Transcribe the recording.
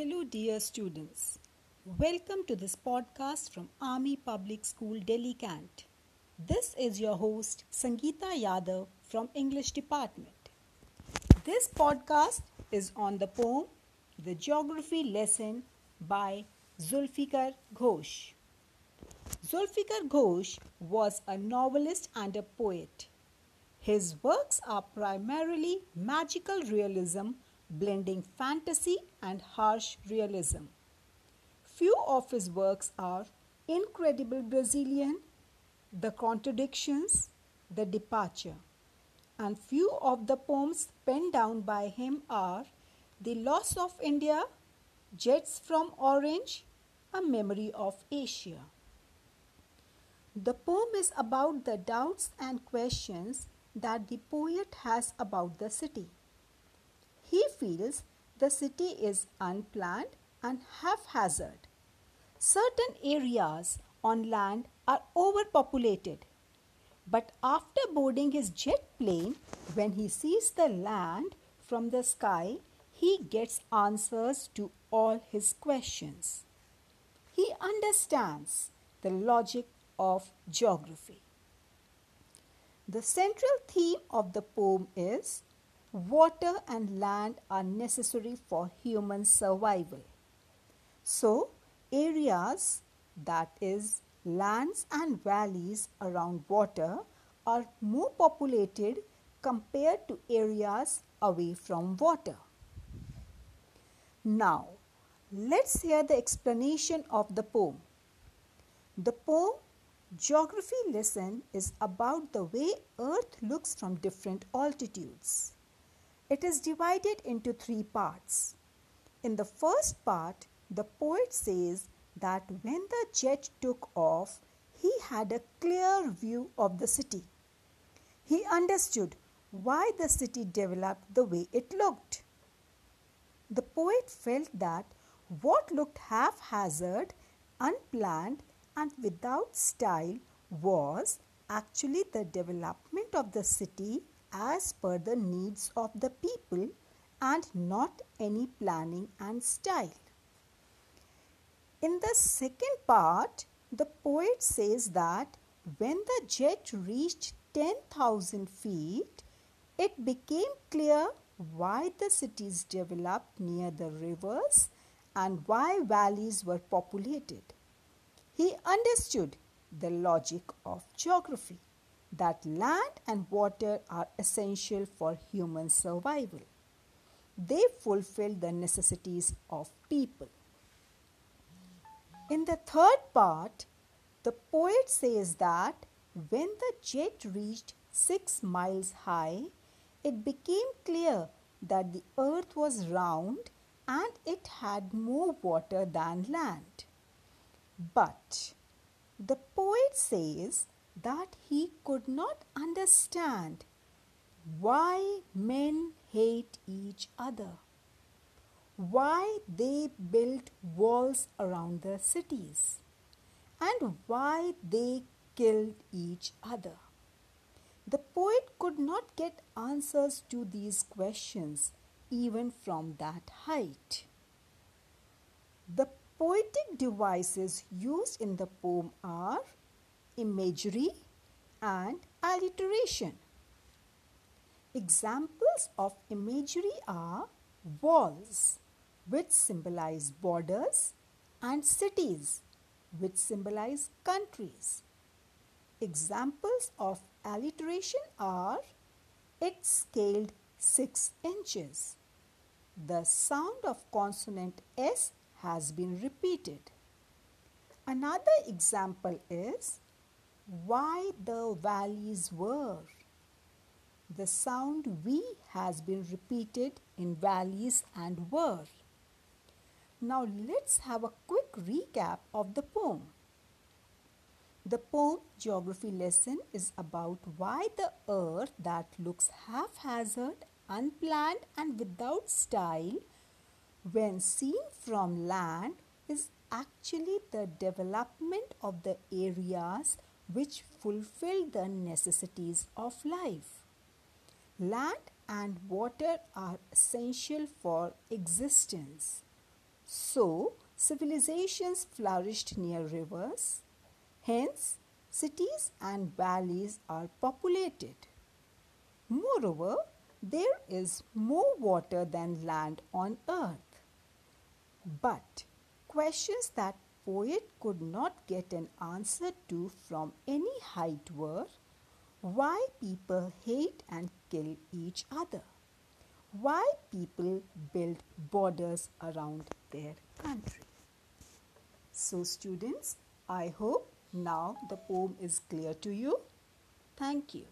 Hello, dear students. Welcome to this podcast from Army Public School, Delhi Cant. This is your host, Sangeeta Yadav from English Department. This podcast is on the poem The Geography Lesson by Zulfikar Ghose. Zulfikar Ghose was a novelist and a poet. His works are primarily magical realism blending fantasy and harsh realism. Few of his works are Incredible Brazilian, The Contradictions, The Departure, and few of the poems penned down by him are The Loss of India, Jets from Orange, A Memory of Asia. The poem is about the doubts and questions that the poet has about the city. He feels the city is unplanned and haphazard. Certain areas on land are overpopulated. But after boarding his jet plane, when he sees the land from the sky, he gets answers to all his questions. He understands the logic of geography. The central theme of the poem is water and land are necessary for human survival. So, areas that is lands and valleys around water are more populated compared to areas away from water. Now, let's hear the explanation of the poem. The poem Geography lesson is about the way Earth looks from different altitudes. It is divided into three parts. In the first part, the poet says that when the jet took off, he had a clear view of the city. He understood why the city developed the way it looked. The poet felt that what looked haphazard, unplanned, and without style was actually the development of the city as per the needs of the people and not any planning and style. In the second part, the poet says that when the jet reached 10,000 feet, it became clear why the cities developed near the rivers and why valleys were populated. He understood the logic of geography that land and water are essential for human survival. They fulfill the necessities of people. In the third part, the poet says that when the jet reached six miles high, it became clear that the earth was round and it had more water than land. But the poet says that he could not understand why men hate each other, why they built walls around their cities, and why they killed each other. The poet could not get answers to these questions even from that height. The poetic devices used in the poem are imagery, and alliteration. Examples of imagery are walls, which symbolize borders, and cities, which symbolize countries. Examples of alliteration are it scaled 6 inches. The sound of consonant S has been repeated. Another example is why the valleys were. The sound V has been repeated in valleys and were. Now let's have a quick recap of the poem. The poem geography lesson is about why the earth that looks haphazard, unplanned and without style when seen from land is actually the development of the areas which fulfill the necessities of life. Land and water are essential for existence. So, civilizations flourished near rivers. Hence, cities and valleys are populated. Moreover, there is more water than land on earth. But questions that poet could not get an answer to from any height were why people hate and kill each other, why people build borders around their country. So, students, I hope now the poem is clear to you. Thank you.